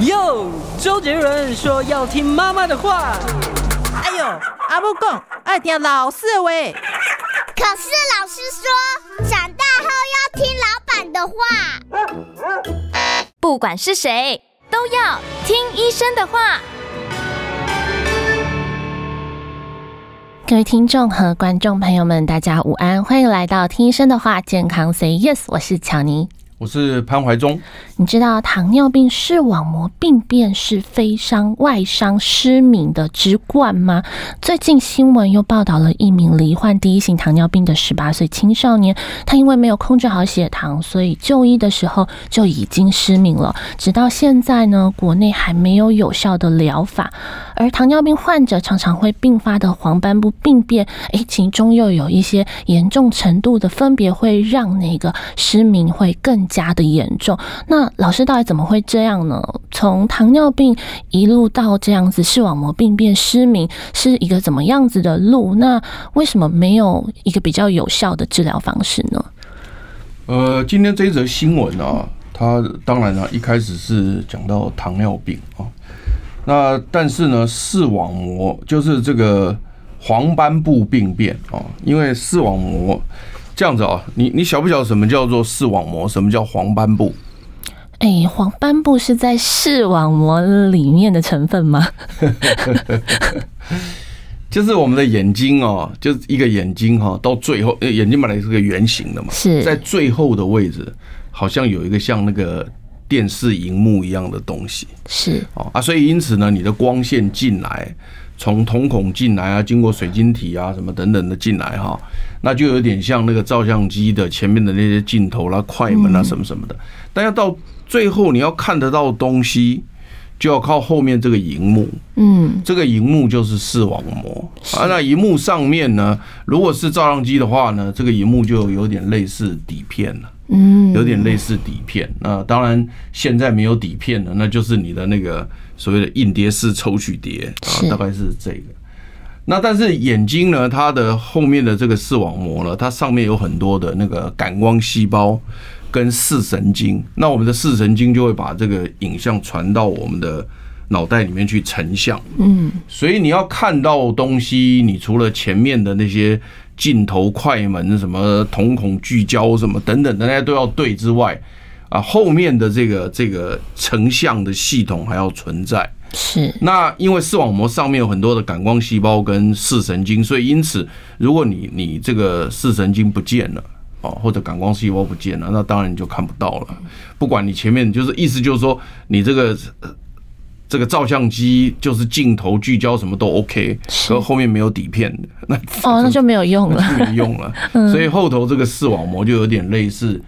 哟，周杰伦说要听妈妈的话。哎呦，阿母讲爱听老师的话。可是老师说，长大后要听老板的话。不管是谁，都要听医生的话。各位听众和观众朋友们，大家午安，欢迎来到听医生的话，健康 Say Yes，我是巧妮。我是潘怀忠。你知道糖尿病视网膜病变是非伤、外伤、失明的之冠吗？最近新闻又报道了一名罹患第一型糖尿病的十八岁青少年，他因为没有控制好血糖，所以就医的时候就已经失明了。直到现在呢，国内还没有有效的疗法。而糖尿病患者常常会并发的黄斑部病变，诶，其中又有一些严重程度的，分别会让那个失明会更加的严重。那老师到底怎么会这样呢？从糖尿病一路到这样子视网膜病变失明，是一个怎么样子的路？那为什么没有一个比较有效的治疗方式呢？呃，今天这一则新闻啊，它当然啊，一开始是讲到糖尿病啊。那但是呢，视网膜就是这个黄斑部病变啊，因为视网膜这样子啊，你你晓不晓得什么叫做视网膜？什么叫黄斑部？哎、欸，黄斑部是在视网膜里面的成分吗？就是我们的眼睛哦，就是一个眼睛哈，到最后，眼睛本来是个圆形的嘛，是在最后的位置，好像有一个像那个。电视荧幕一样的东西是哦啊，所以因此呢，你的光线进来，从瞳孔进来啊，经过水晶体啊什么等等的进来哈，那就有点像那个照相机的前面的那些镜头啦、快门啊什么什么的。但要到最后你要看得到东西，就要靠后面这个荧幕。嗯，这个荧幕就是视网膜啊。那荧幕上面呢，如果是照相机的话呢，这个荧幕就有点类似底片了。嗯，有点类似底片。那当然，现在没有底片了，那就是你的那个所谓的硬碟式抽取碟啊，大概是这个。那但是眼睛呢，它的后面的这个视网膜呢，它上面有很多的那个感光细胞跟视神经。那我们的视神经就会把这个影像传到我们的脑袋里面去成像。嗯，所以你要看到东西，你除了前面的那些。镜头、快门、什么瞳孔聚焦、什么等等的，大家都要对之外，啊，后面的这个这个成像的系统还要存在。是。那因为视网膜上面有很多的感光细胞跟视神经，所以因此，如果你你这个视神经不见了，哦，或者感光细胞不见了，那当然你就看不到了。不管你前面就是意思就是说，你这个。这个照相机就是镜头聚焦什么都 OK，可后面没有底片的，那哦，那就没有用了，就没用了。所以后头这个视网膜就有点类似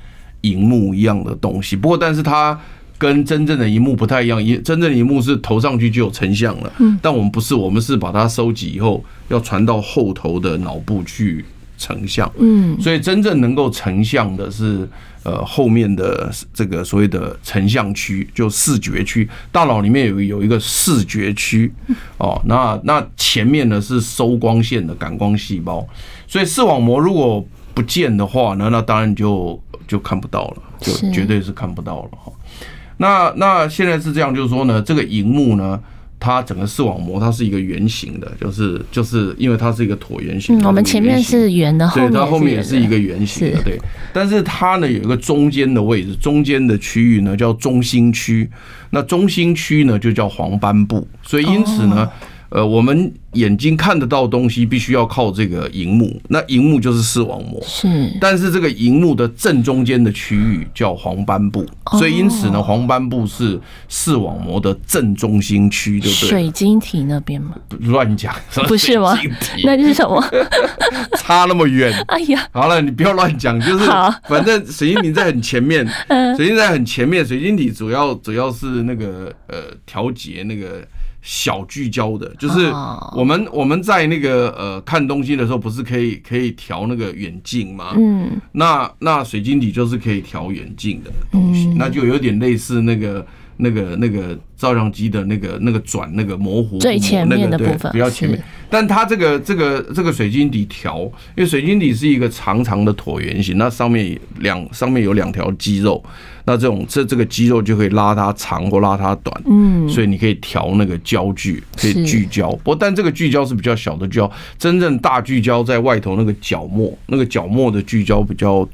荧幕一样的东西，不过但是它跟真正的荧幕不太一样，真正的荧幕是投上去就有成像了，但我们不是，我们是把它收集以后要传到后头的脑部去成像，嗯，所以真正能够成像的是。呃，后面的这个所谓的成像区，就视觉区，大脑里面有有一个视觉区 哦。那那前面呢是收光线的感光细胞，所以视网膜如果不见的话呢，那当然就就看不到了，就绝对是看不到了哈。那那现在是这样，就是说呢，这个荧幕呢。它整个视网膜，它是一个圆形的，就是就是因为它是一个椭圆形。我们前面是圆的，对，它后面也是一个圆形的，对。但是它呢有一个中间的位置，中间的区域呢叫中心区，那中心区呢就叫黄斑部，所以因此呢。呃，我们眼睛看得到东西，必须要靠这个荧幕。那荧幕就是视网膜，是。但是这个荧幕的正中间的区域叫黄斑部，所以因此呢，黄斑部是视网膜的正中心区，对不对？水晶体那边吗？乱讲，不是吗？那就是什么？差那么远？哎呀，好了，你不要乱讲，就是反正水晶体在很前面，水晶在很前面，水晶体主要主要是那个呃调节那个。小聚焦的，就是我们我们在那个呃看东西的时候，不是可以可以调那个远近吗？嗯，那那水晶体就是可以调远近的东西，那就有点类似那个那个那个照相机的那个那个转那个模糊最前面的部分，比较前面。但它这个这个这个水晶底调，因为水晶底是一个长长的椭圆形，那上面两上面有两条肌肉，那这种这这个肌肉就可以拉它长或拉它短，嗯，所以你可以调那个焦距，可以聚焦。不过但这个聚焦是比较小的聚焦，真正大聚焦在外头那个角膜，那个角膜的聚焦比较。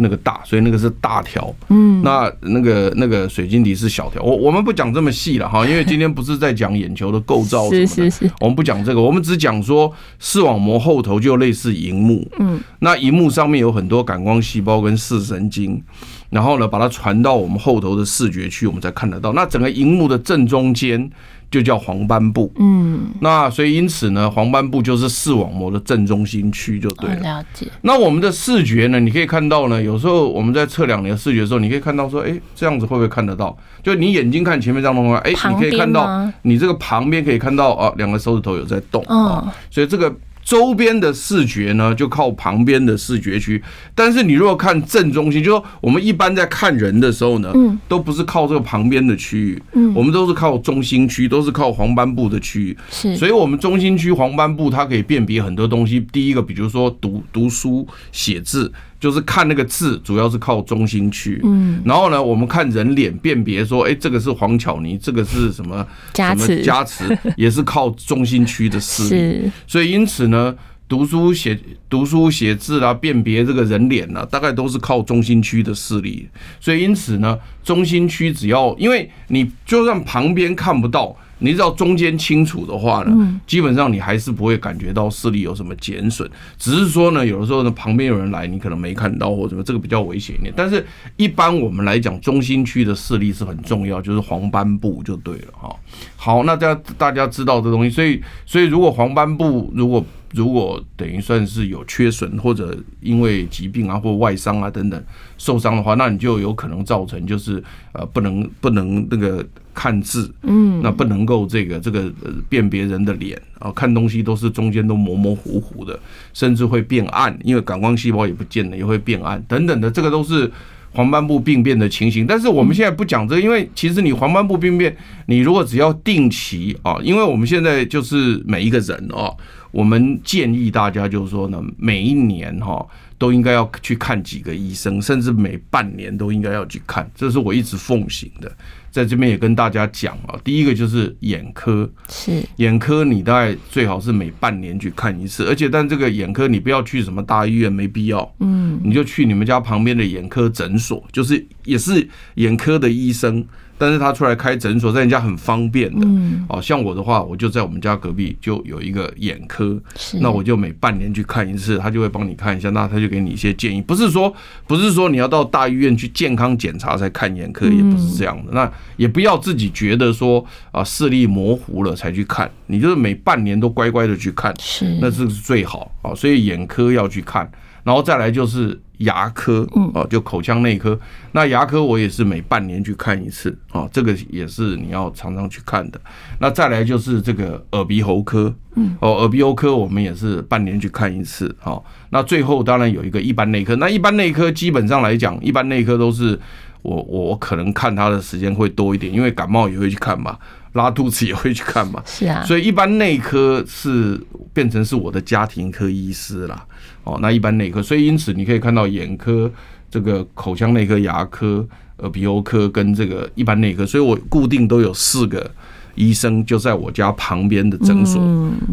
那个大，所以那个是大条，嗯，那那个那个水晶体是小条。我我们不讲这么细了哈，因为今天不是在讲眼球的构造什么的，是是是，我们不讲这个，我们只讲说视网膜后头就类似荧幕，嗯，那荧幕上面有很多感光细胞跟视神经，然后呢把它传到我们后头的视觉区，我们才看得到。那整个荧幕的正中间。就叫黄斑部，嗯，那所以因此呢，黄斑部就是视网膜的正中心区就对了。了解。那我们的视觉呢，你可以看到呢，有时候我们在测量你的视觉的时候，你可以看到说，哎，这样子会不会看得到？就你眼睛看前面这样的话，哎，你可以看到你这个旁边可以看到啊，两个手指头有在动啊，所以这个。周边的视觉呢，就靠旁边的视觉区。但是你如果看正中心，就说我们一般在看人的时候呢，嗯，都不是靠这个旁边的区域，嗯，我们都是靠中心区，都是靠黄斑部的区域。是，所以我们中心区黄斑部它可以辨别很多东西。第一个，比如说读读书写字。就是看那个字，主要是靠中心区。嗯，然后呢，我们看人脸辨别说，哎，这个是黄巧妮，这个是什么？加持，加持 也是靠中心区的视力。是，所以因此呢，读书写读书写字啦，辨别这个人脸呢，大概都是靠中心区的视力。所以因此呢，中心区只要，因为你就算旁边看不到。你知道中间清楚的话呢，基本上你还是不会感觉到视力有什么减损，只是说呢，有的时候呢，旁边有人来，你可能没看到或者什么，这个比较危险一点。但是一般我们来讲，中心区的视力是很重要，就是黄斑部就对了哈。好，那大家大家知道这东西，所以所以如果黄斑部如果如果等于算是有缺损或者因为疾病啊或外伤啊等等受伤的话，那你就有可能造成就是呃不能不能那个看字，嗯，那不能够这个这个辨别人的脸啊，看东西都是中间都模模糊糊的，甚至会变暗，因为感光细胞也不见了，也会变暗等等的，这个都是黄斑部病变的情形。但是我们现在不讲这个，因为其实你黄斑部病变，你如果只要定期啊，因为我们现在就是每一个人啊。我们建议大家就是说呢，每一年哈都应该要去看几个医生，甚至每半年都应该要去看，这是我一直奉行的。在这边也跟大家讲啊，第一个就是眼科，是眼科，你大概最好是每半年去看一次，而且但这个眼科你不要去什么大医院，没必要，嗯，你就去你们家旁边的眼科诊所，就是也是眼科的医生。但是他出来开诊所，在人家很方便的。嗯，哦，像我的话，我就在我们家隔壁就有一个眼科，那我就每半年去看一次，他就会帮你看一下，那他就给你一些建议。不是说不是说你要到大医院去健康检查才看眼科，也不是这样的。那也不要自己觉得说啊视力模糊了才去看，你就是每半年都乖乖的去看，是，那这是最好啊。所以眼科要去看，然后再来就是。牙科，嗯哦，就口腔内科。那牙科我也是每半年去看一次，哦，这个也是你要常常去看的。那再来就是这个耳鼻喉科，嗯，哦，耳鼻喉科我们也是半年去看一次，哦。那最后当然有一个一般内科。那一般内科基本上来讲，一般内科都是我我可能看他的时间会多一点，因为感冒也会去看嘛，拉肚子也会去看嘛，是啊。所以一般内科是变成是我的家庭科医师啦。哦，那一般内科，所以因此你可以看到眼科、这个口腔内科、牙科、耳鼻喉科跟这个一般内科，所以我固定都有四个医生就在我家旁边的诊所，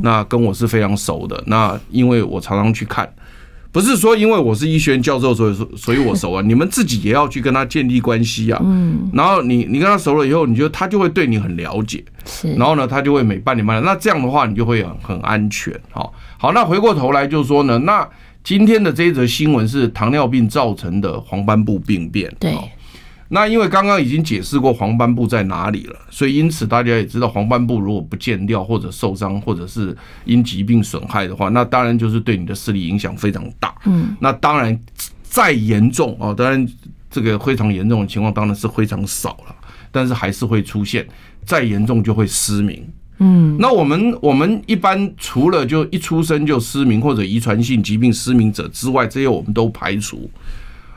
那跟我是非常熟的。那因为我常常去看，不是说因为我是医学院教授，所以说所以我熟啊。你们自己也要去跟他建立关系啊。嗯，然后你你跟他熟了以后，你就他就会对你很了解，是。然后呢，他就会每半年半年，那这样的话你就会很很安全。好，好，那回过头来就是说呢，那。今天的这一则新闻是糖尿病造成的黄斑部病变。对，那因为刚刚已经解释过黄斑部在哪里了，所以因此大家也知道，黄斑部如果不见掉或者受伤，或者是因疾病损害的话，那当然就是对你的视力影响非常大。嗯，那当然再严重啊，当然这个非常严重的情况当然是非常少了，但是还是会出现，再严重就会失明。嗯，那我们我们一般除了就一出生就失明或者遗传性疾病失明者之外，这些我们都排除。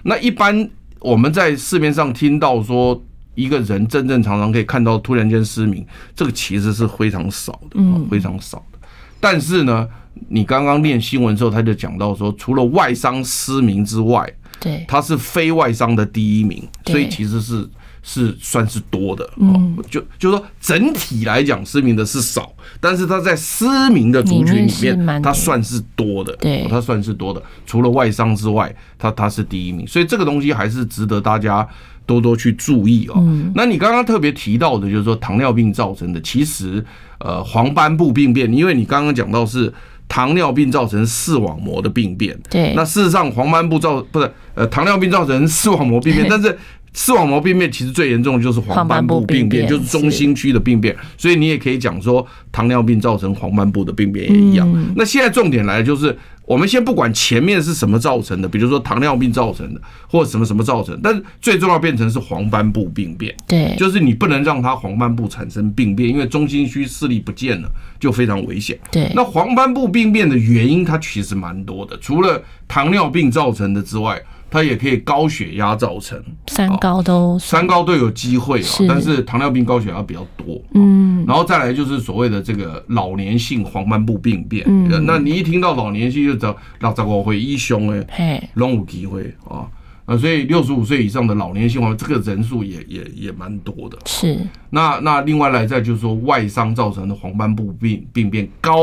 那一般我们在市面上听到说一个人正正常常可以看到突然间失明，这个其实是非常少的，嗯，非常少的。但是呢，你刚刚念新闻时候，他就讲到说，除了外伤失明之外，对，他是非外伤的第一名，所以其实是。是算是多的，嗯，就就说整体来讲失明的是少，但是他在失明的族群里面，他算是多的，对，他算是多的。除了外伤之外，他他是第一名，所以这个东西还是值得大家多多去注意哦。那你刚刚特别提到的，就是说糖尿病造成的，其实呃黄斑部病变，因为你刚刚讲到是糖尿病造成视网膜的病变，对，那事实上黄斑部造不是呃糖尿病造成视网膜病变，但是。视网膜病变其实最严重的就是黄斑部病变，就是中心区的病变，所以你也可以讲说糖尿病造成黄斑部的病变也一样。那现在重点来就是，我们先不管前面是什么造成的，比如说糖尿病造成的，或者什么什么造成，但是最重要变成是黄斑部病变。对，就是你不能让它黄斑部产生病变，因为中心区视力不见了就非常危险。对，那黄斑部病变的原因它其实蛮多的，除了糖尿病造成的之外。它也可以高血压造成，三高都三高都有机会啊，但是糖尿病高血压比较多，嗯，然后再来就是所谓的这个老年性黄斑部病变，嗯，那你一听到老年性就找老杂狗会医胸哎，嘿，拢有机会啊，啊，所以六十五岁以上的老年性黄这个人数也也也蛮多的，是，那那另外来再就是说外伤造成的黄斑部病病变高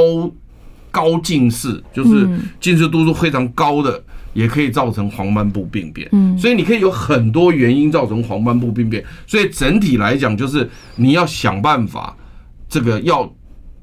高近视，就是近视度数非常高的。也可以造成黄斑部病变，嗯，所以你可以有很多原因造成黄斑部病变，所以整体来讲就是你要想办法，这个要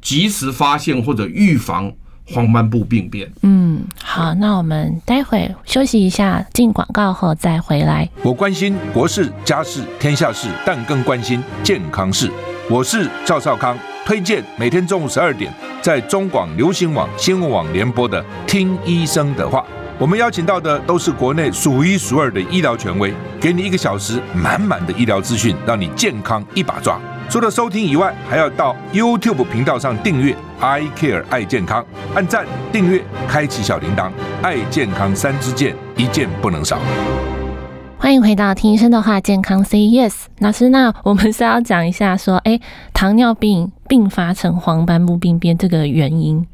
及时发现或者预防黄斑部病变。嗯，好，那我们待会休息一下，进广告后再回来。我关心国事、家事、天下事，但更关心健康事。我是赵少康，推荐每天中午十二点在中广流行网新闻网联播的《听医生的话》。我们邀请到的都是国内数一数二的医疗权威，给你一个小时满满的医疗资讯，让你健康一把抓。除了收听以外，还要到 YouTube 频道上订阅 I Care 爱健康，按赞、订阅、开启小铃铛，爱健康三支箭，一件不能少。欢迎回到听医生的话，健康 Say Yes。老师，那我们是要讲一下说，哎，糖尿病并发成黄斑部病变这个原因。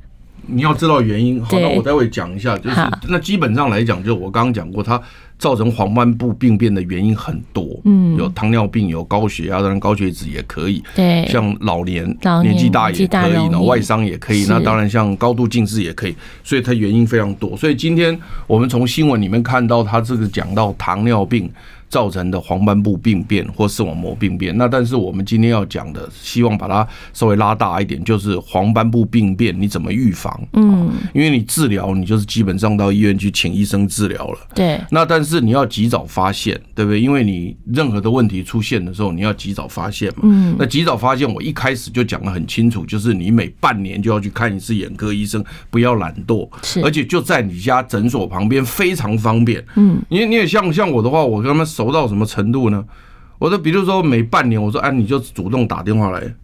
你要知道原因，好，那我待会讲一下。就是那基本上来讲，就我刚刚讲过，它造成黄斑部病变的原因很多，嗯，有糖尿病，有高血压，当然高血脂也可以，对，像老年年纪大也可以，然后外伤也可以，那当然像高度近视也可以，所以它原因非常多。所以今天我们从新闻里面看到，它这个讲到糖尿病。造成的黄斑部病变或视网膜病变，那但是我们今天要讲的，希望把它稍微拉大一点，就是黄斑部病变你怎么预防？嗯，因为你治疗，你就是基本上到医院去请医生治疗了。对。那但是你要及早发现，对不对？因为你任何的问题出现的时候，你要及早发现嘛。嗯。那及早发现，我一开始就讲的很清楚，就是你每半年就要去看一次眼科医生，不要懒惰。是。而且就在你家诊所旁边，非常方便。嗯。因为你也像像我的话，我跟他们。熟到什么程度呢？我说，比如说每半年，我说，哎，你就主动打电话来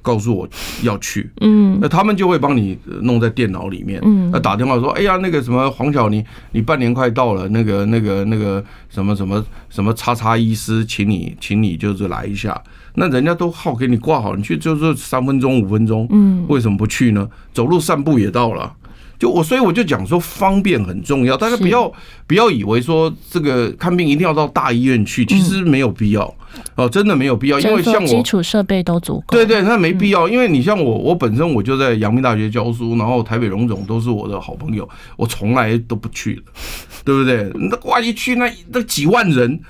告诉我要去，嗯，那他们就会帮你弄在电脑里面，嗯，那打电话说，哎呀，那个什么黄晓妮，你半年快到了，那个那个那个什么什么什么叉叉医师，请你请你就是来一下，那人家都号给你挂好，你去就是三分钟五分钟，嗯，为什么不去呢？走路散步也到了。就我，所以我就讲说方便很重要，大家不要不要以为说这个看病一定要到大医院去，其实没有必要哦，真的没有必要，因为像我基础设备都足够。对对，那没必要，因为你像我，我本身我就在阳明大学教书，然后台北荣总都是我的好朋友，我从来都不去了，对不对？那万一去那那几万人。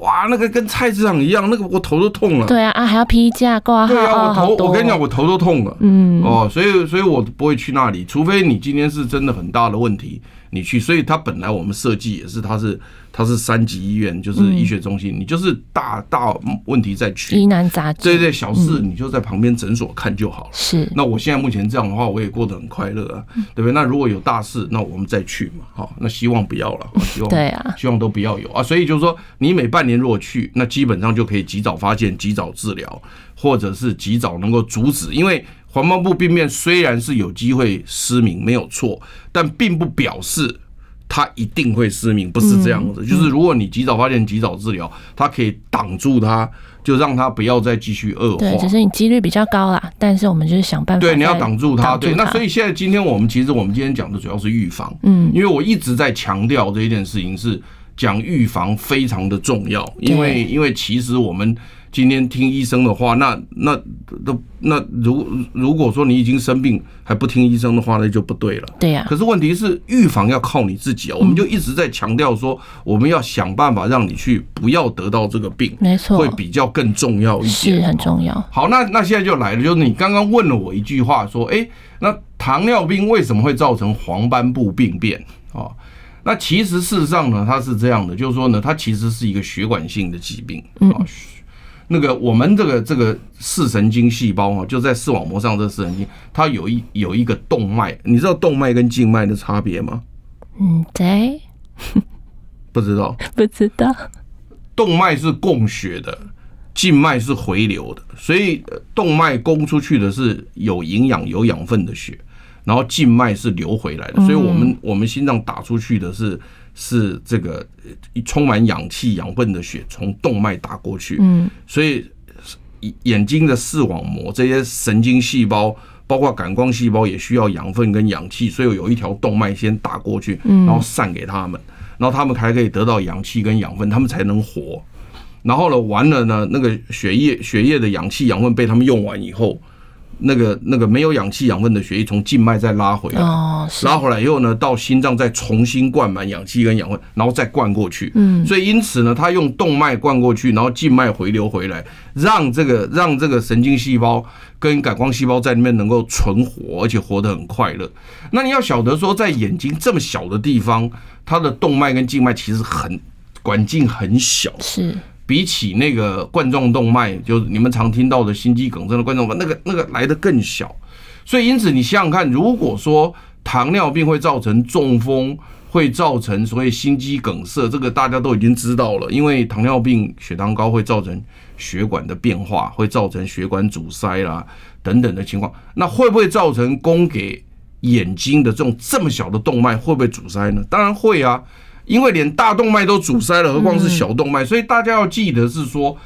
哇，那个跟菜市场一样，那个我头都痛了。对啊，啊还要批价挂号。对啊，我头我跟你讲，我头都痛了。嗯，哦，所以所以我不会去那里，除非你今天是真的很大的问题，你去。所以它本来我们设计也是，它是。它是三级医院，就是医学中心，嗯、你就是大大问题再去，疑难杂症，对对，小事你就在旁边诊所看就好了。是，那我现在目前这样的话，我也过得很快乐啊，对不对？那如果有大事，那我们再去嘛，好，那希望不要了，希望对啊，希望都不要有啊。所以就是说，你每半年如果去，那基本上就可以及早发现、及早治疗，或者是及早能够阻止。因为黄斑部病变虽然是有机会失明，没有错，但并不表示。它一定会失明，不是这样子。就是如果你及早发现、及早治疗，它可以挡住它，就让它不要再继续恶化。对，只是你几率比较高啦。但是我们就是想办法。对，你要挡住它。对，那所以现在今天我们其实我们今天讲的主要是预防。嗯，因为我一直在强调这一件事情是讲预防非常的重要，因为因为其实我们。今天听医生的话，那那都那如如果说你已经生病还不听医生的话，那就不对了。对呀。可是问题是预防要靠你自己啊，我们就一直在强调说，我们要想办法让你去不要得到这个病，没错，会比较更重要一点，是很重要。好，那那现在就来了，就是你刚刚问了我一句话，说，诶，那糖尿病为什么会造成黄斑部病变啊？那其实事实上呢，它是这样的，就是说呢，它其实是一个血管性的疾病啊。那个我们这个这个视神经细胞啊，就在视网膜上，这视神经它有一有一个动脉，你知道动脉跟静脉的差别吗？嗯，对，不知道，不知道。动脉是供血的，静脉是回流的，所以动脉供出去的是有营养、有养分的血，然后静脉是流回来的，所以我们我们心脏打出去的是。是这个充满氧气、养分的血从动脉打过去，嗯，所以眼睛的视网膜这些神经细胞，包括感光细胞也需要养分跟氧气，所以有一条动脉先打过去，然后散给他们，然后他们才可以得到氧气跟养分，他们才能活。然后呢，完了呢，那个血液血液的氧气养分被他们用完以后。那个那个没有氧气养分的血液从静脉再拉回来，拉回来以后呢，到心脏再重新灌满氧气跟养分，然后再灌过去。嗯，所以因此呢，它用动脉灌过去，然后静脉回流回来，让这个让这个神经细胞跟感光细胞在里面能够存活，而且活得很快乐。那你要晓得说，在眼睛这么小的地方，它的动脉跟静脉其实很管径很小。是。比起那个冠状动脉，就是你们常听到的心肌梗塞的冠状动脉，那个那个来的更小，所以因此你想想看，如果说糖尿病会造成中风，会造成所谓心肌梗塞，这个大家都已经知道了，因为糖尿病血糖高会造成血管的变化，会造成血管阻塞啦等等的情况，那会不会造成供给眼睛的这种这么小的动脉会不会阻塞呢？当然会啊。因为连大动脉都阻塞了，何况是小动脉？所以大家要记得是说，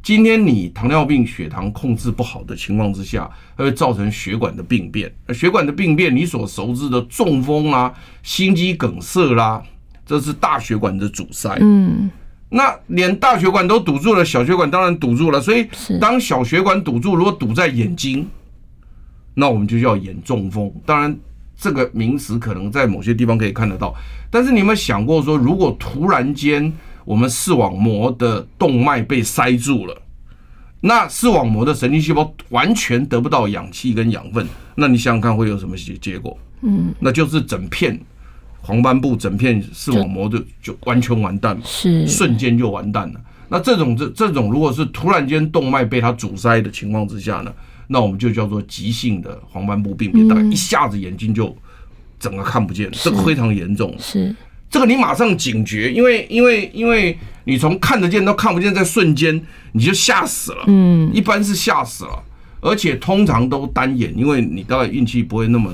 今天你糖尿病血糖控制不好的情况之下，它会造成血管的病变。血管的病变，你所熟知的中风啦、心肌梗塞啦，这是大血管的阻塞。嗯，那连大血管都堵住了，小血管当然堵住了。所以当小血管堵住，如果堵在眼睛，那我们就叫眼中风。当然。这个名词可能在某些地方可以看得到，但是你有没有想过说，如果突然间我们视网膜的动脉被塞住了，那视网膜的神经细胞完全得不到氧气跟养分，那你想想看会有什么结结果？嗯，那就是整片黄斑部、整片视网膜就就完全完蛋了，是瞬间就完蛋了。那这种这这种如果是突然间动脉被它阻塞的情况之下呢？那我们就叫做急性的黄斑部病变，大概一下子眼睛就整个看不见，这个非常严重。是这个你马上警觉，因为因为因为你从看得见到看不见，在瞬间你就吓死了。嗯，一般是吓死了，而且通常都单眼，因为你大概运气不会那么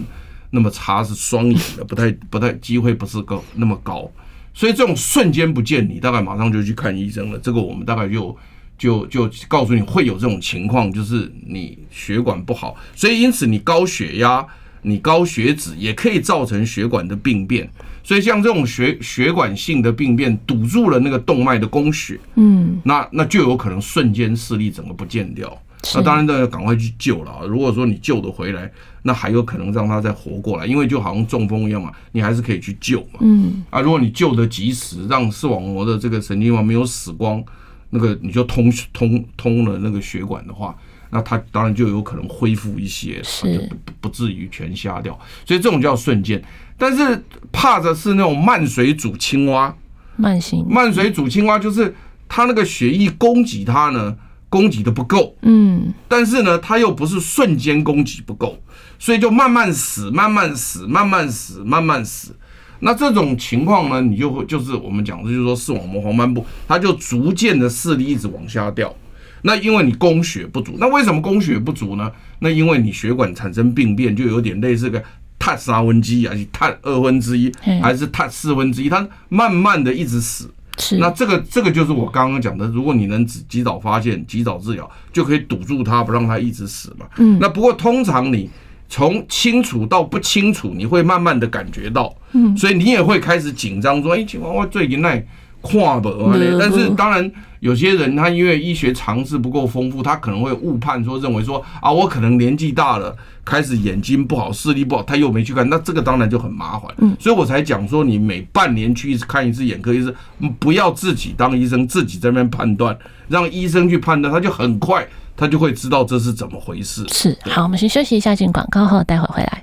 那么差，是双眼的，不太不太机会不是高那么高，所以这种瞬间不见，你大概马上就去看医生了。这个我们大概就。就就告诉你会有这种情况，就是你血管不好，所以因此你高血压、你高血脂也可以造成血管的病变。所以像这种血血管性的病变堵住了那个动脉的供血，嗯，那那就有可能瞬间视力整个不见掉。那当然都要赶快去救了啊！如果说你救得回来，那还有可能让他再活过来，因为就好像中风一样嘛，你还是可以去救嘛。嗯，啊，如果你救得及时，让视网膜的这个神经网没有死光。那个你就通通通了那个血管的话，那它当然就有可能恢复一些，就不不至于全瞎掉。所以这种叫瞬间，但是怕的是那种慢水煮青蛙。慢性慢水煮青蛙就是它那个血液供给它呢，供给的不够。嗯，但是呢，它又不是瞬间供给不够，所以就慢慢死，慢慢死，慢慢死，慢慢死。那这种情况呢，你就会就是我们讲的，就是说视网膜黄斑部，它就逐渐的视力一直往下掉。那因为你供血不足，那为什么供血不足呢？那因为你血管产生病变，就有点类似个碳三分之一，还是碳二分之一，还是碳四分之一，它慢慢的一直死。是，那这个这个就是我刚刚讲的，如果你能及及早发现、及早治疗，就可以堵住它，不让它一直死嘛。嗯，那不过通常你从清楚到不清楚，你会慢慢的感觉到，嗯，所以你也会开始紧张，说，哎，情况我最近那跨不，但是当然。有些人他因为医学常识不够丰富，他可能会误判说，认为说啊，我可能年纪大了，开始眼睛不好，视力不好，他又没去看，那这个当然就很麻烦。嗯，所以我才讲说，你每半年去看一次眼科医生，不要自己当医生，自己在那边判断，让医生去判断，他就很快，他就会知道这是怎么回事。是，好，我们先休息一下，进广告后待会回来。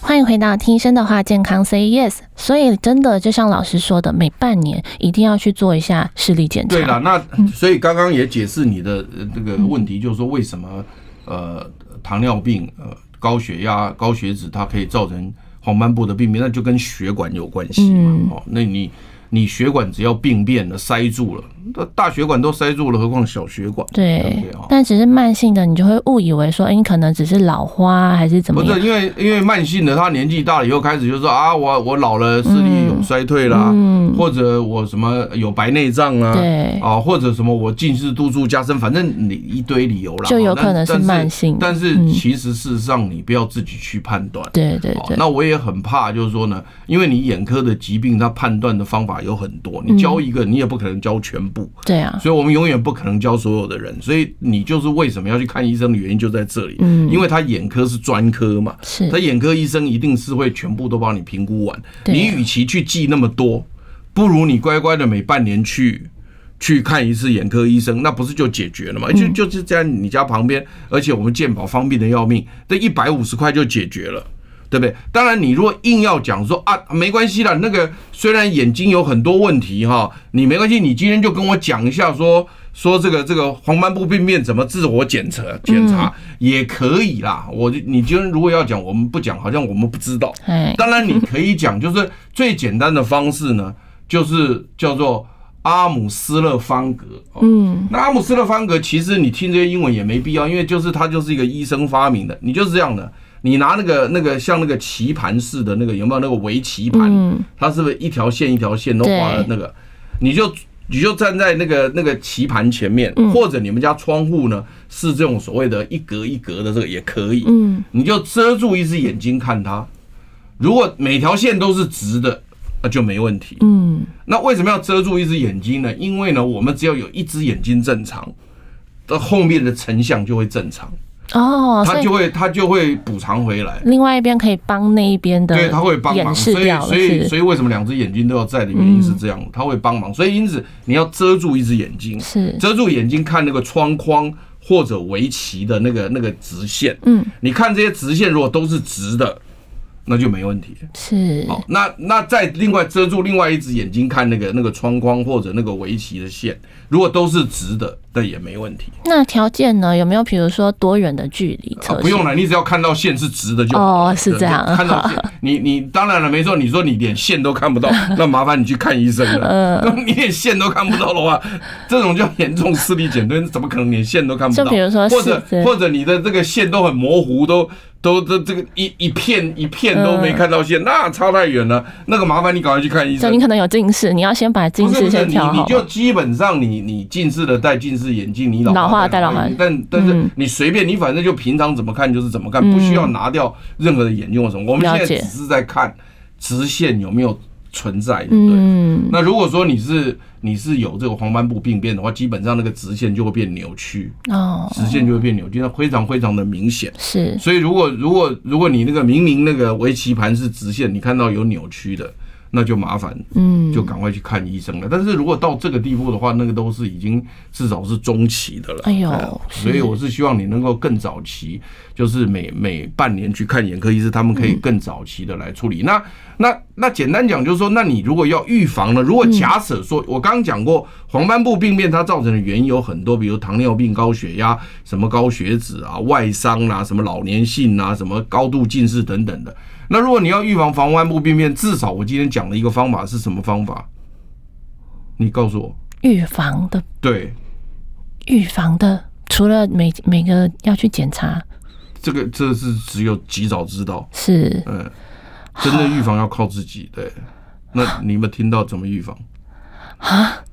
欢迎回到听医生的话，健康 Say Yes。所以真的就像老师说的，每半年一定要去做一下视力检查。对了，那所以刚刚也解释你的这个问题，就是说为什么呃糖尿病、呃高血压、高血脂，它可以造成黄斑部的病变，那就跟血管有关系嘛。哦，那你。你血管只要病变了，塞住了，大血管都塞住了，何况小血管？对，但只是慢性的，你就会误以为说，哎，你可能只是老花还是怎么样？不是，因为因为慢性的，他年纪大了以后开始就说啊，我我老了，视力有衰退啦，嗯，或者我什么有白内障啊，对，啊，或者什么我近视度数加深，反正你一堆理由啦，就有可能是慢性。但是其实事实上，你不要自己去判断。对对对。那我也很怕，就是说呢，因为你眼科的疾病，它判断的方法。有很多，你教一个，你也不可能教全部。对啊，所以我们永远不可能教所有的人。所以你就是为什么要去看医生的原因就在这里。嗯，因为他眼科是专科嘛，是他眼科医生一定是会全部都帮你评估完。你与其去记那么多，不如你乖乖的每半年去去看一次眼科医生，那不是就解决了吗？就就是在你家旁边，而且我们健保方便的要命，这一百五十块就解决了。对不对？当然，你如果硬要讲说啊，没关系啦，那个虽然眼睛有很多问题哈，你没关系，你今天就跟我讲一下说，说说这个这个黄斑部病变怎么自我检测检查也可以啦。我就你今天如果要讲，我们不讲，好像我们不知道。当然你可以讲，就是最简单的方式呢，就是叫做阿姆斯勒方格。嗯，那阿姆斯勒方格其实你听这些英文也没必要，因为就是它就是一个医生发明的，你就是这样的。你拿那个那个像那个棋盘似的那个有没有那个围棋盘？它是不是一条线一条线都画了那个？你就你就站在那个那个棋盘前面，或者你们家窗户呢是这种所谓的一格一格的这个也可以。嗯，你就遮住一只眼睛看它。如果每条线都是直的，那就没问题。嗯，那为什么要遮住一只眼睛呢？因为呢，我们只要有一只眼睛正常，到后面的成像就会正常。哦，他就会他就会补偿回来，另外一边可以帮那一边的，对，他会帮忙，所以所以所以为什么两只眼睛都要在的原因是这样，他会帮忙，所以因此你要遮住一只眼睛，是。遮住眼睛看那个窗框或者围棋的那个那个直线，嗯，你看这些直线如果都是直的。那就没问题，是好，那那再另外遮住另外一只眼睛看那个那个窗框或者那个围棋的线，如果都是直的，那也没问题。那条件呢？有没有比如说多远的距离？啊，不用了，你只要看到线是直的就好。哦，是这样。看到 线，你你当然了，没错。你说你连线都看不到，那麻烦你去看医生了。嗯，你连线都看不到的话，这种叫严重视力减退，怎么可能连线都看不到？就比如说，或者或者你的这个线都很模糊，都。都都这个一一片一片都没看到线，那差太远了。那个麻烦你赶快去看医生。你可能有近视，你要先把近视先调好。你你就基本上你你近视的戴近视眼镜，你老花戴老花。但但是你随便你反正就平常怎么看就是怎么看，不需要拿掉任何的眼镜或什么。我们现在只是在看直线有没有存在。对。那如果说你是。你是有这个黄斑部病变的话，基本上那个直线就会变扭曲哦，直线就会变扭曲，那非常非常的明显。是，所以如果如果如果你那个明明那个围棋盘是直线，你看到有扭曲的，那就麻烦，嗯，就赶快去看医生了。但是如果到这个地步的话，那个都是已经至少是中期的了。哎呦，所以我是希望你能够更早期，就是每每半年去看眼科医师，他们可以更早期的来处理。那那那简单讲就是说，那你如果要预防呢？如果假设说，我刚刚讲过黄斑部病变它造成的原因有很多，比如糖尿病、高血压、什么高血脂啊、外伤啊、什么老年性啊、什么高度近视等等的。那如果你要预防黄斑部病变，至少我今天讲的一个方法是什么方法？你告诉我。预防的。对。预防的，除了每每个要去检查，这个这是只有及早知道。是。嗯。真的预防要靠自己。对。那你们听到怎么预防？啊？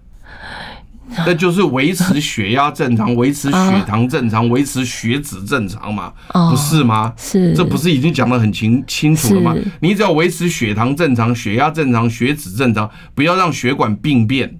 那就是维持血压正常，维持血糖正常，维持血脂正常嘛，不是吗？是，这不是已经讲得很清清楚了吗？你只要维持血糖正常，血压正常，血脂正常，不要让血管病变，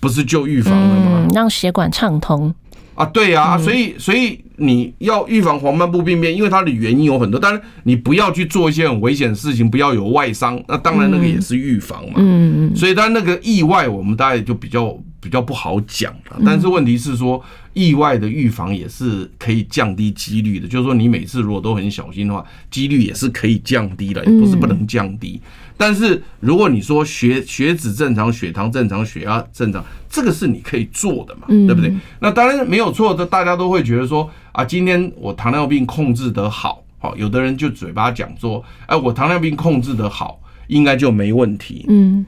不是就预防了吗？让血管畅通啊，对呀，所以所以你要预防黄斑部病变，因为它的原因有很多，但是你不要去做一些很危险的事情，不要有外伤，那当然那个也是预防嘛。嗯嗯，所以但那个意外，我们大概就比较。比较不好讲了，但是问题是说，意外的预防也是可以降低几率的。就是说，你每次如果都很小心的话，几率也是可以降低的，也不是不能降低。但是如果你说血血脂正常、血糖正常、血压正常，这个是你可以做的嘛，对不对？那当然没有错的，大家都会觉得说啊，今天我糖尿病控制得好，好，有的人就嘴巴讲说，哎，我糖尿病控制得好，应该就没问题。嗯，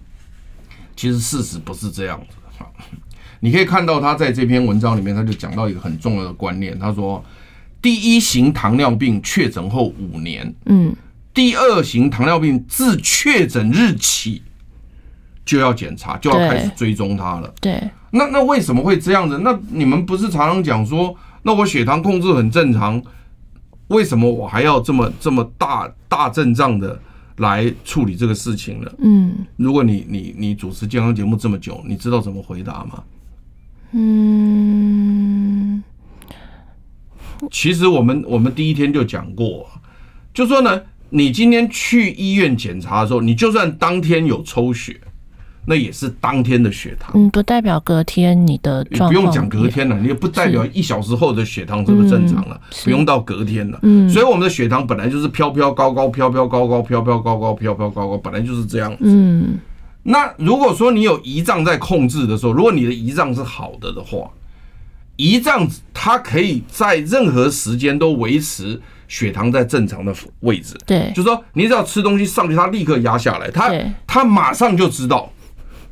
其实事实不是这样子。你可以看到他在这篇文章里面，他就讲到一个很重要的观念。他说，第一型糖尿病确诊后五年，嗯，第二型糖尿病自确诊日起就要检查，就要开始追踪它了。对，那那为什么会这样子？那你们不是常常讲说，那我血糖控制很正常，为什么我还要这么这么大大阵仗的？来处理这个事情了。嗯，如果你你你主持健康节目这么久，你知道怎么回答吗？嗯，其实我们我们第一天就讲过，就说呢，你今天去医院检查的时候，你就算当天有抽血。那也是当天的血糖，嗯，不代表隔天你的状况。不用讲隔天了，你也不代表一小时后的血糖是不是正常了，不用到隔天了。嗯，所以我们的血糖本来就是飘飘高高，飘飘高高，飘飘高高，飘飘高高，本来就是这样子。嗯，那如果说你有胰脏在控制的时候，如果你的胰脏是好的的话，胰脏它可以在任何时间都维持血糖在正常的位置。对，就是说你只要吃东西上去，它立刻压下来，它它马上就知道。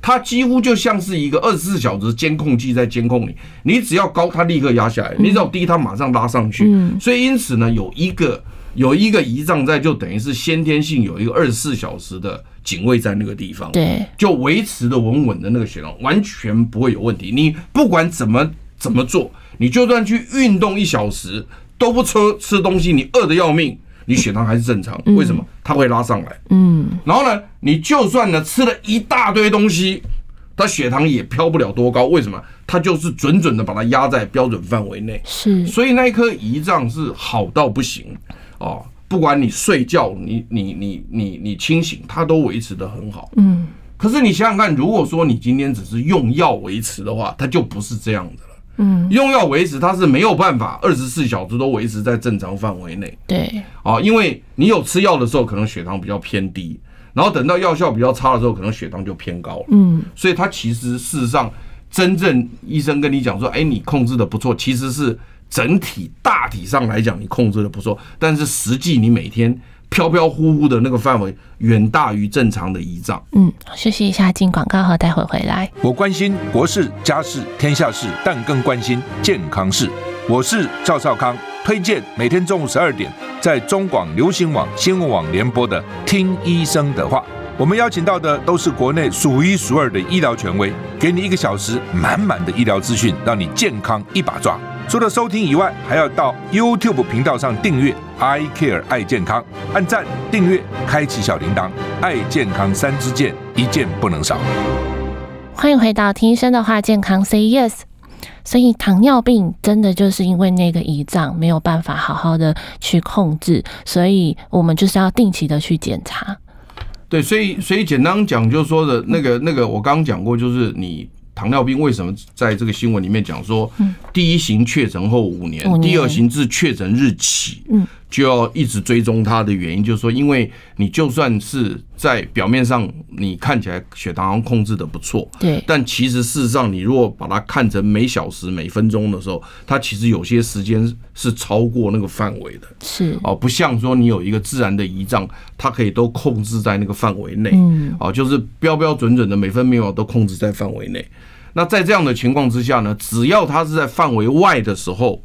它几乎就像是一个二十四小时监控器在监控你，你只要高，它立刻压下来；你只要低，它马上拉上去。所以因此呢，有一个有一个胰脏在，就等于是先天性有一个二十四小时的警卫在那个地方，对，就维持的稳稳的那个血糖，完全不会有问题。你不管怎么怎么做，你就算去运动一小时都不吃吃东西，你饿得要命。你血糖还是正常，为什么？它会拉上来。嗯，然后呢，你就算呢吃了一大堆东西，它血糖也飘不了多高，为什么？它就是准准的把它压在标准范围内。是，所以那一颗胰脏是好到不行哦，不管你睡觉，你你你你你清醒，它都维持的很好。嗯，可是你想想看，如果说你今天只是用药维持的话，它就不是这样的了。嗯，用药维持它是没有办法二十四小时都维持在正常范围内。对，啊，因为你有吃药的时候，可能血糖比较偏低，然后等到药效比较差的时候，可能血糖就偏高了。嗯，所以它其实事实上，真正医生跟你讲说，哎，你控制的不错，其实是整体大体上来讲你控制的不错，但是实际你每天。飘飘忽忽的那个范围远大于正常的胰脏。嗯，休息一下，进广告后待会回来。我关心国事、家事、天下事，但更关心健康事。我是赵少康，推荐每天中午十二点在中广流行网、新闻网联播的《听医生的话》。我们邀请到的都是国内数一数二的医疗权威，给你一个小时满满的医疗资讯，让你健康一把抓。除了收听以外，还要到 YouTube 频道上订阅 I Care 爱健康，按赞、订阅、开启小铃铛，爱健康三支箭，一件不能少。欢迎回到听医生的话，健康 Say Yes。所以糖尿病真的就是因为那个胰脏没有办法好好的去控制，所以我们就是要定期的去检查。对，所以所以简单讲，就是说的那个那个，我刚刚讲过，就是你。糖尿病为什么在这个新闻里面讲说，第一型确诊后五年，第二型自确诊日起，就要一直追踪它的原因，就是说，因为你就算是在表面上你看起来血糖控制的不错，对，但其实事实上你如果把它看成每小时每分钟的时候，它其实有些时间是超过那个范围的，是。哦，不像说你有一个自然的胰脏，它可以都控制在那个范围内，嗯，哦，就是标标准准的每分每秒都控制在范围内。那在这样的情况之下呢，只要它是在范围外的时候，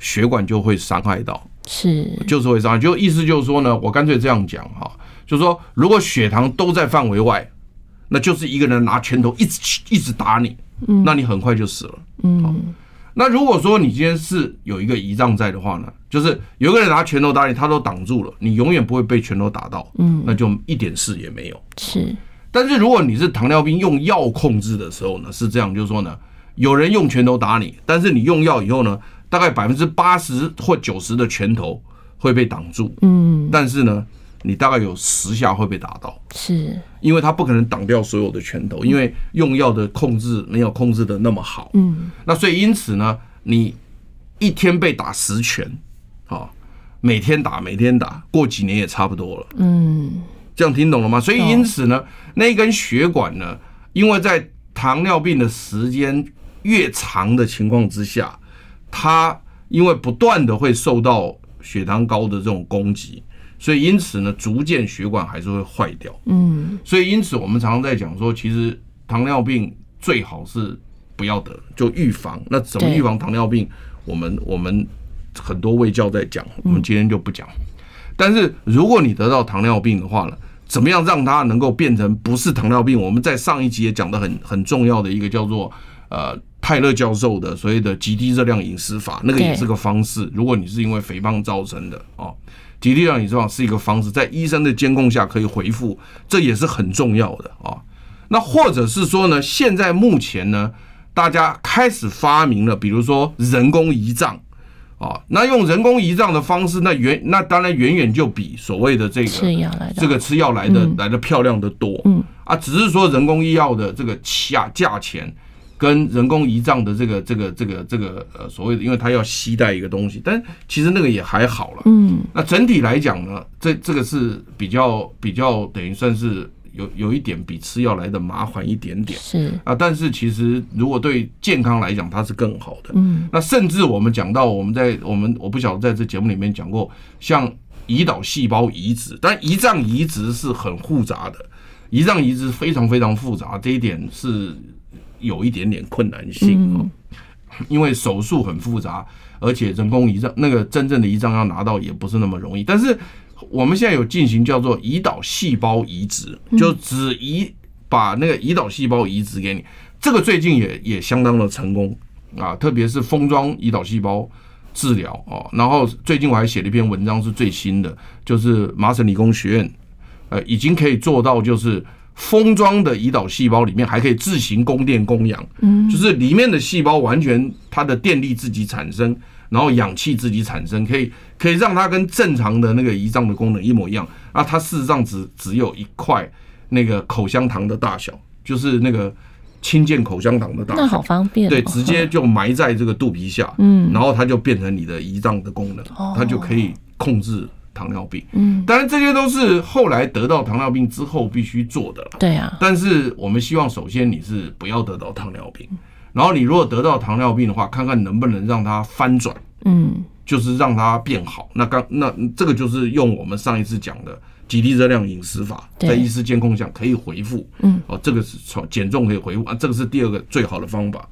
血管就会伤害到，是，就是会伤害。就意思就是说呢，我干脆这样讲哈，就是说，如果血糖都在范围外，那就是一个人拿拳头一直一直打你，嗯，那你很快就死了，嗯。那如果说你今天是有一个胰脏在的话呢，就是有个人拿拳头打你，他都挡住了，你永远不会被拳头打到，嗯，那就一点事也没有，是。但是如果你是糖尿病用药控制的时候呢，是这样，就是说呢，有人用拳头打你，但是你用药以后呢，大概百分之八十或九十的拳头会被挡住，嗯，但是呢，你大概有十下会被打到，是，因为它不可能挡掉所有的拳头，因为用药的控制没有控制的那么好，嗯，那所以因此呢，你一天被打十拳，啊，每天打每天打，过几年也差不多了，嗯。这样听懂了吗？所以因此呢，那根血管呢，因为在糖尿病的时间越长的情况之下，它因为不断的会受到血糖高的这种攻击，所以因此呢，逐渐血管还是会坏掉。嗯，所以因此我们常常在讲说，其实糖尿病最好是不要得，就预防。那怎么预防糖尿病？我们我们很多卫教在讲，我们今天就不讲。但是如果你得到糖尿病的话呢，怎么样让它能够变成不是糖尿病？我们在上一集也讲的很很重要的一个叫做呃泰勒教授的所谓的极低热量饮食法，那个也是个方式。如果你是因为肥胖造成的哦，极低热量饮食法是一个方式，在医生的监控下可以回复，这也是很重要的啊。那或者是说呢，现在目前呢，大家开始发明了，比如说人工胰脏。啊，那用人工胰脏的方式，那远那当然远远就比所谓的这个吃药来的这个吃药来的来的漂亮的多。嗯啊，只是说人工医药的这个价价钱跟人工胰脏的这个这个这个这个呃所谓的，因为它要携带一个东西，但其实那个也还好了。嗯，那整体来讲呢，这这个是比较比较等于算是。有有一点比吃药来的麻烦一点点，是啊，但是其实如果对健康来讲，它是更好的。嗯，那甚至我们讲到我们在我们我不晓得在这节目里面讲过，像胰岛细胞移植，但胰脏移植是很复杂的，胰脏移植非常非常复杂，这一点是有一点点困难性哦，因为手术很复杂，而且人工胰脏那个真正的胰脏要拿到也不是那么容易，但是。我们现在有进行叫做胰岛细胞移植，就只移把那个胰岛细胞移植给你，这个最近也也相当的成功啊，特别是封装胰岛细胞治疗哦。然后最近我还写了一篇文章，是最新的，就是麻省理工学院呃已经可以做到，就是封装的胰岛细胞里面还可以自行供电供氧，嗯，就是里面的细胞完全它的电力自己产生。然后氧气自己产生，可以可以让它跟正常的那个胰脏的功能一模一样啊。它事实上只只有一块那个口香糖的大小，就是那个氢键口香糖的大小，那好方便。对，直接就埋在这个肚皮下，嗯，然后它就变成你的胰脏的功能，它就可以控制糖尿病。嗯，当然这些都是后来得到糖尿病之后必须做的了。对啊，但是我们希望首先你是不要得到糖尿病。然后你如果得到糖尿病的话，看看能不能让它翻转，嗯，就是让它变好。那刚那这个就是用我们上一次讲的极低热量饮食法，在医师监控下可以回复，嗯，哦，这个是从减重可以回复啊，这个是第二个最好的方法。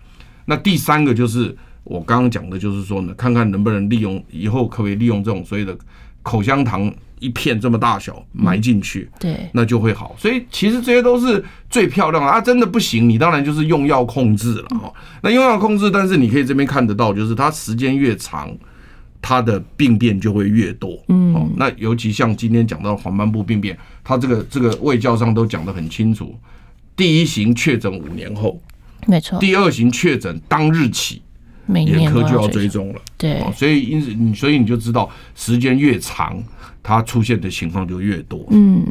那第三个就是我刚刚讲的，就是说呢，看看能不能利用以后可不可以利用这种所谓的口香糖。一片这么大小埋进去，对，那就会好。所以其实这些都是最漂亮的啊！真的不行，你当然就是用药控制了哈。那用药控制，但是你可以这边看得到，就是它时间越长，它的病变就会越多。嗯，哦，那尤其像今天讲到黄斑部病变，它这个这个卫教上都讲得很清楚。第一型确诊五年后，没错。第二型确诊当日起，眼科就要追踪了。对，所以因此你所以你就知道时间越长。它出现的情况就越多，嗯，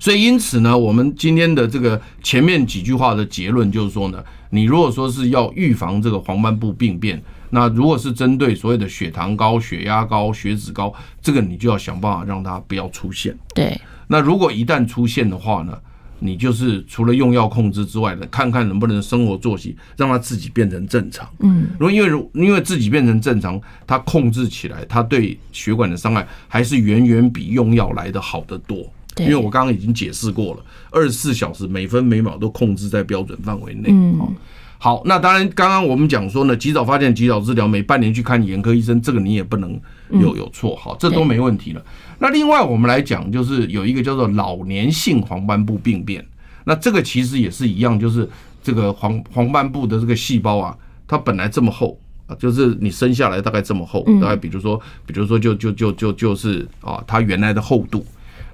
所以因此呢，我们今天的这个前面几句话的结论就是说呢，你如果说是要预防这个黄斑部病变，那如果是针对所谓的血糖高、血压高、血脂高，这个你就要想办法让它不要出现。对。那如果一旦出现的话呢，你就是除了用药控制之外的，看看能不能生活作息让他自己变成正常。嗯，如果因为如因为自己变成正常，他控制起来，他对血管的伤害还是远远比用药来的好得多。对，因为我刚刚已经解释过了，二十四小时每分每秒都控制在标准范围内。嗯，好，那当然刚刚我们讲说呢，及早发现，及早治疗，每半年去看眼科医生，这个你也不能有有错。好，这都没问题了。那另外我们来讲，就是有一个叫做老年性黄斑部病变，那这个其实也是一样，就是这个黄黄斑部的这个细胞啊，它本来这么厚啊，就是你生下来大概这么厚，大概比如说，比如说就就就就就是啊，它原来的厚度，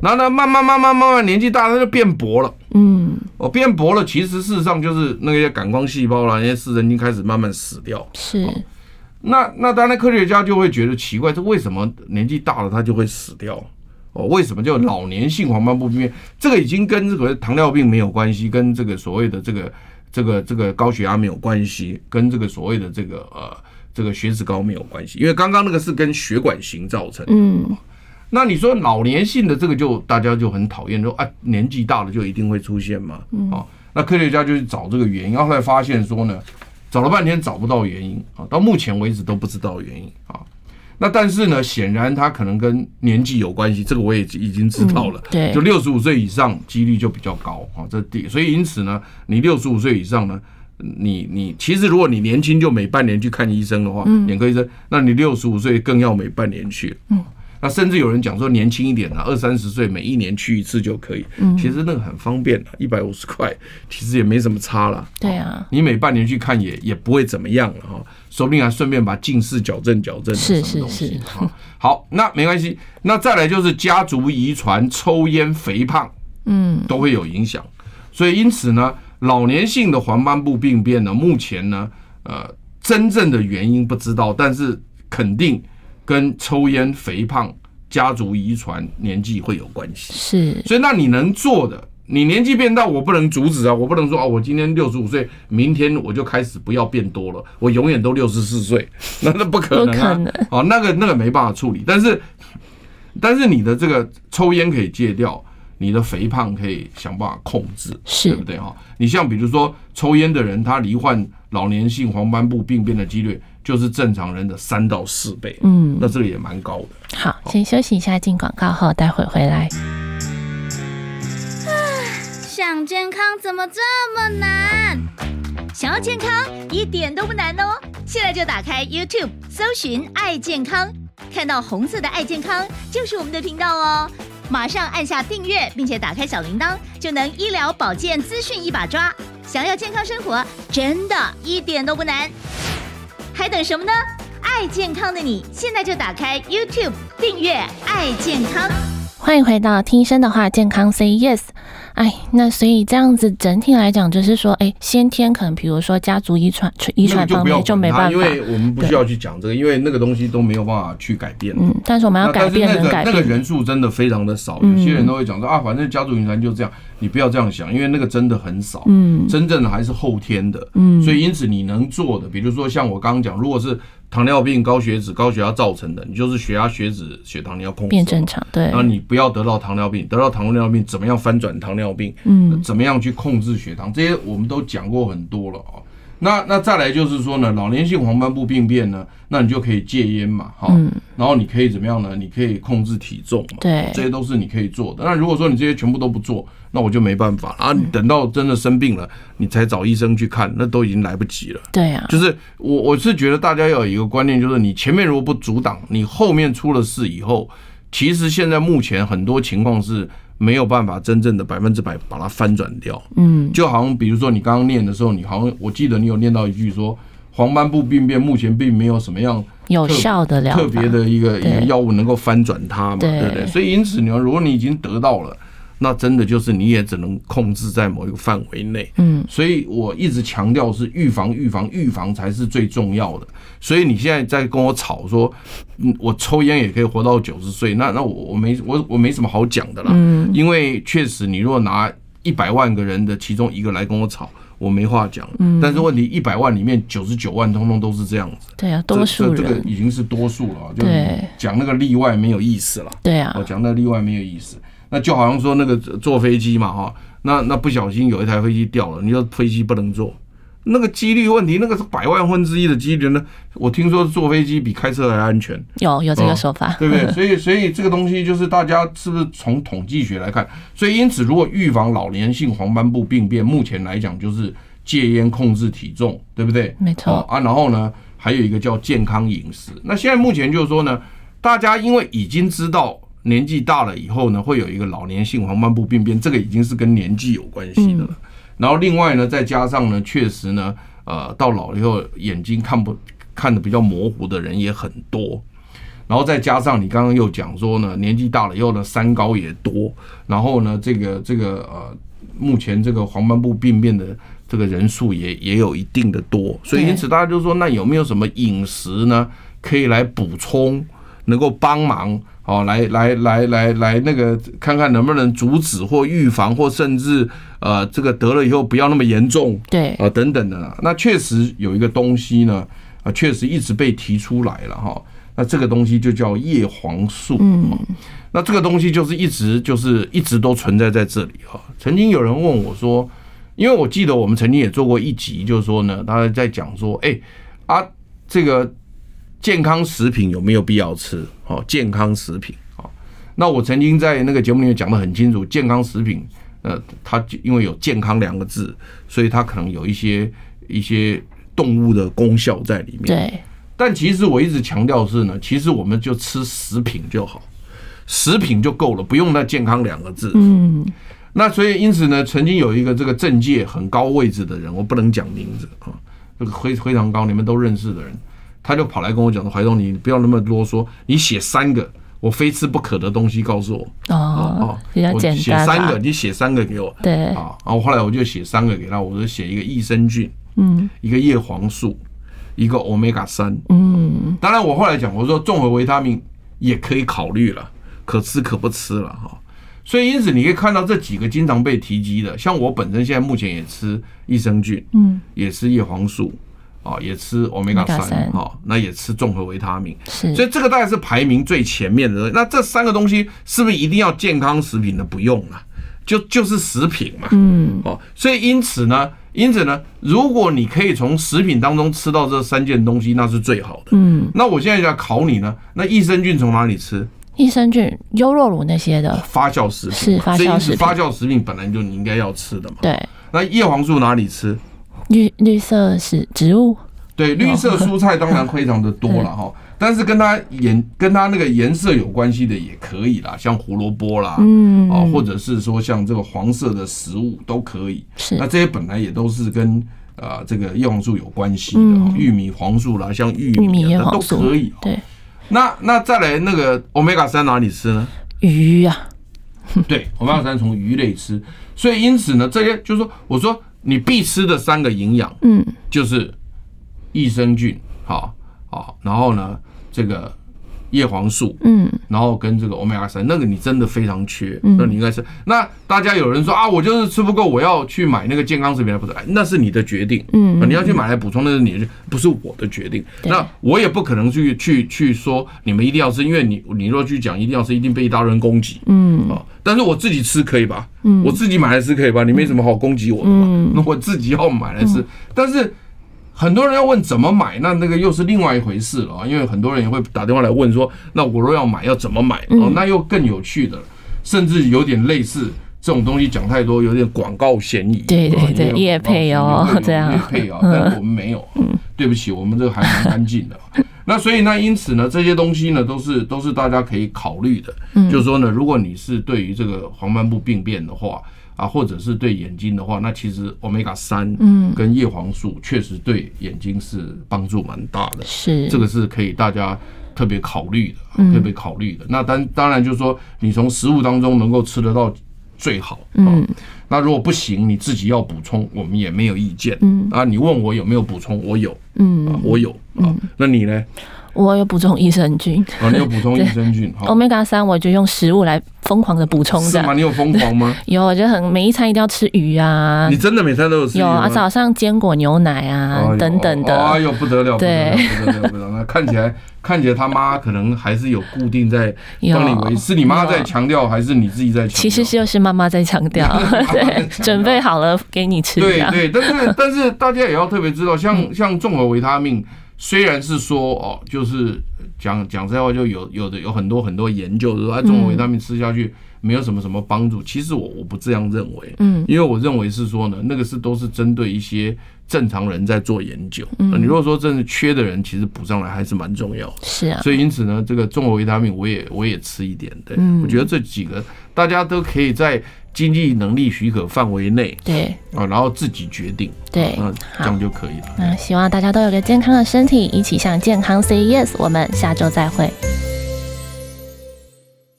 然后呢，慢慢慢慢慢慢年纪大了，它就变薄了，嗯，哦，变薄了，其实事实上就是那些感光细胞啦，那些视神经开始慢慢死掉，是。那那当然，科学家就会觉得奇怪，这为什么年纪大了它就会死掉？哦，为什么叫老年性黄斑部病变？这个已经跟这个糖尿病没有关系，跟这个所谓的这个这个这个高血压没有关系，跟这个所谓的这个呃这个血脂高没有关系，因为刚刚那个是跟血管型造成的。嗯，那你说老年性的这个就大家就很讨厌，说啊年纪大了就一定会出现嘛？啊，那科学家就去找这个原因，然后后来发现说呢。找了半天找不到原因啊，到目前为止都不知道原因啊。那但是呢，显然它可能跟年纪有关系，这个我也已经知道了。对，就六十五岁以上几率就比较高啊，这第。所以因此呢，你六十五岁以上呢，你你其实如果你年轻就每半年去看医生的话，眼科医生，那你六十五岁更要每半年去。嗯。那甚至有人讲说年轻一点啊，二三十岁每一年去一次就可以。嗯，其实那个很方便的，一百五十块，其实也没什么差了。对啊，你每半年去看也也不会怎么样了哈，说不定还顺便把近视矫正矫正。是是是。好，那没关系。那再来就是家族遗传、抽烟、肥胖，嗯，都会有影响。所以因此呢，老年性的黄斑部病变呢，目前呢，呃，真正的原因不知道，但是肯定。跟抽烟、肥胖、家族遗传、年纪会有关系，是。所以那你能做的，你年纪变大，我不能阻止啊，我不能说啊，我今天六十五岁，明天我就开始不要变多了，我永远都六十四岁，那那不可能啊，哦，那个那个没办法处理。但是，但是你的这个抽烟可以戒掉，你的肥胖可以想办法控制，是对不对哈？你像比如说抽烟的人，他罹患老年性黄斑部病变的几率。就是正常人的三到四倍，嗯，那这个也蛮高的。好，先休息一下，进广告后，待会回来。想健康怎么这么难？想要健康一点都不难哦！现在就打开 YouTube，搜寻“爱健康”，看到红色的“爱健康”就是我们的频道哦。马上按下订阅，并且打开小铃铛，就能医疗保健资讯一把抓。想要健康生活，真的一点都不难。还等什么呢？爱健康的你，现在就打开 YouTube 订阅“爱健康”。欢迎回到听医生的话，健康 Say Yes。哎，那所以这样子整体来讲，就是说，哎，先天可能，比如说家族遗传、遗传方面就没办法，因为我们不需要去讲这个，因为那个东西都没有办法去改变。嗯，但是我们要改变，能改变。那个人数真的非常的少，有些人都会讲说啊，反正家族遗传就这样，你不要这样想，因为那个真的很少。嗯，真正的还是后天的。嗯，所以因此你能做的，比如说像我刚刚讲，如果是。糖尿病、高血脂、高血压造成的，你就是血压、血脂、血糖你要控制变正常，对。然后你不要得到糖尿病，得到糖尿病怎么样翻转糖尿病？嗯，怎么样去控制血糖？这些我们都讲过很多了啊。那那再来就是说呢，老年性黄斑部病变呢，那你就可以戒烟嘛，哈，然后你可以怎么样呢？你可以控制体重嘛，对，这些都是你可以做的。那如果说你这些全部都不做，那我就没办法啊。你等到真的生病了，你才找医生去看，那都已经来不及了。对啊，就是我我是觉得大家要有一个观念，就是你前面如果不阻挡，你后面出了事以后，其实现在目前很多情况是。没有办法真正的百分之百把它翻转掉，嗯，就好像比如说你刚刚念的时候，你好像我记得你有念到一句说，黄斑部病变目前并没有什么样有效的特别的一个一个药物能够翻转它嘛，对。不对？所以因此你要如果你已经得到了，那真的就是你也只能控制在某一个范围内。嗯，所以我一直强调是预防、预防、预防才是最重要的。所以你现在在跟我吵说，嗯，我抽烟也可以活到九十岁，那那我我没我我没什么好讲的啦。嗯，因为确实你如果拿一百万个人的其中一个来跟我吵，我没话讲。嗯，但是问题一百万里面九十九万通通都是这样子。对啊，多数人这个已经是多数了，就讲那个例外没有意思了。对啊，我讲那个例外没有意思。那就好像说那个坐飞机嘛，哈，那那不小心有一台飞机掉了，你说飞机不能坐，那个几率问题，那个是百万分之一的几率呢。我听说坐飞机比开车还安全，有有这个说法，对不对？所以所以这个东西就是大家是不是从统计学来看？所以因此，如果预防老年性黄斑部病变，目前来讲就是戒烟、控制体重，对不对？没错啊。然后呢，还有一个叫健康饮食。那现在目前就是说呢，大家因为已经知道。年纪大了以后呢，会有一个老年性黄斑部病变，这个已经是跟年纪有关系的了。然后另外呢，再加上呢，确实呢，呃，到老了以后眼睛看不看得比较模糊的人也很多。然后再加上你刚刚又讲说呢，年纪大了以后呢，三高也多。然后呢，这个这个呃，目前这个黄斑部病变的这个人数也也有一定的多。所以因此大家就说，那有没有什么饮食呢，可以来补充，能够帮忙？哦，来来来来来，那个看看能不能阻止或预防，或甚至呃，这个得了以后不要那么严重，对啊等等的。那确实有一个东西呢，啊，确实一直被提出来了哈。那这个东西就叫叶黄素。嗯，那这个东西就是一直就是一直都存在在这里哈。曾经有人问我说，因为我记得我们曾经也做过一集，就是说呢，他在讲说，哎啊这个。健康食品有没有必要吃？哦，健康食品啊，那我曾经在那个节目里面讲得很清楚，健康食品，呃，它因为有“健康”两个字，所以它可能有一些一些动物的功效在里面。对。但其实我一直强调是呢，其实我们就吃食品就好，食品就够了，不用那“健康”两个字。嗯。那所以因此呢，曾经有一个这个政界很高位置的人，我不能讲名字啊，这个非非常高，你们都认识的人。他就跑来跟我讲说：“怀东，你不要那么啰嗦，你写三个我非吃不可的东西告诉我。”哦，比较简单。写三个，你写三个给我。对。啊，然后后来我就写三个给他，我就写一个益生菌，嗯，一个叶黄素，一个 Omega 三，嗯。当然，我后来讲，我说综合维他命也可以考虑了，可吃可不吃了哈。所以因此你可以看到这几个经常被提及的，像我本身现在目前也吃益生菌，嗯，也吃叶黄素。啊，也吃 Omega 三，哈，那也吃综合维他命，是，所以这个大概是排名最前面的。那这三个东西是不是一定要健康食品呢？不用了，就就是食品嘛，嗯，哦，所以因此呢，因此呢，如果你可以从食品当中吃到这三件东西，那是最好的。嗯，那我现在就要考你呢，那益生菌从哪里吃？益生菌、优酪乳那些的发酵食品是发酵食品，发酵食品本来就你应该要吃的嘛。对，那叶黄素哪里吃？绿绿色是植物，对，绿色蔬菜当然非常的多了 哈，但是跟它颜跟它那个颜色有关系的也可以啦，像胡萝卜啦，嗯，啊，或者是说像这个黄色的食物都可以。是，那这些本来也都是跟啊这个叶黄素有关系的，玉米黄素啦，像玉米啊都可以。对，那那再来那个 Omega 三哪里吃呢？鱼啊，对，Omega 三从鱼类吃，所以因此呢，这些就是说，我说。你必吃的三个营养，嗯，就是益生菌，好，好，然后呢，这个叶黄素，嗯，然后跟这个 Omega 三，那个你真的非常缺，那你应该是。那大家有人说啊，我就是吃不够，我要去买那个健康食品来补充，那是你的决定，嗯，你要去买来补充，那是你的，不是我的决定。那我也不可能去去去说你们一定要吃，因为你你若去讲一定要吃，一定被一大人攻击，嗯，啊，但是我自己吃可以吧？嗯，我自己买来吃可以吧？你没什么好攻击我的嘛？那我自己要买来吃，但是很多人要问怎么买，那那个又是另外一回事了啊。因为很多人也会打电话来问说，那我若要买要怎么买？哦，那又更有趣的，甚至有点类似这种东西讲太多，有点广告嫌疑。对对对，也配哦，这样也配 啊，但我们没有。对不起，我们这个还蛮干净的。那所以呢，因此呢，这些东西呢，都是都是大家可以考虑的。就是说呢，如果你是对于这个黄斑部病变的话啊，或者是对眼睛的话，那其实 Omega 三嗯跟叶黄素确实对眼睛是帮助蛮大的。是这个是可以大家特别考虑的，特别考虑的。那当当然就是说，你从食物当中能够吃得到最好。嗯，那如果不行，你自己要补充，我们也没有意见。嗯啊，你问我有没有补充，我有。啊嗯，，我有。啊，那你呢？我有补充益生菌，啊，你有补充 益生菌？Omega 三，我就用食物来疯狂的补充是吗？的。你有疯狂吗？有，我就很每一餐一定要吃鱼啊你，真的每餐都有吃鱼吗？有啊，早上坚果牛奶啊哎等等的。哎呦，不得了，对不得了，不得了！那看起来，看起来他妈可能还是有固定在有帮你维，是你妈在有强调，还是你自己在强调？其实就是妈妈在强调，对，准备好了给你吃。对对，但是但是大家也要特别知道，嗯像像综合维他命，虽然是说哦，就是讲讲实在话，就有有的有很多很多研究说，啊，综合维他命吃下去没有什么什么帮助。其实我我不这样认为，嗯因为我认为是说呢，那个是都是针对一些正常人在做研究。嗯你如果说真的缺的人，其实补上来还是蛮重要。是啊，所以因此呢，这个综合维他命我也我也吃一点。对，嗯我觉得这几个大家都可以在经济能力许可范围内对啊，然后自己决定。对那这样就可以了。那希望大家都有个健康的身体，一起向健康 say yes。我们下周再会。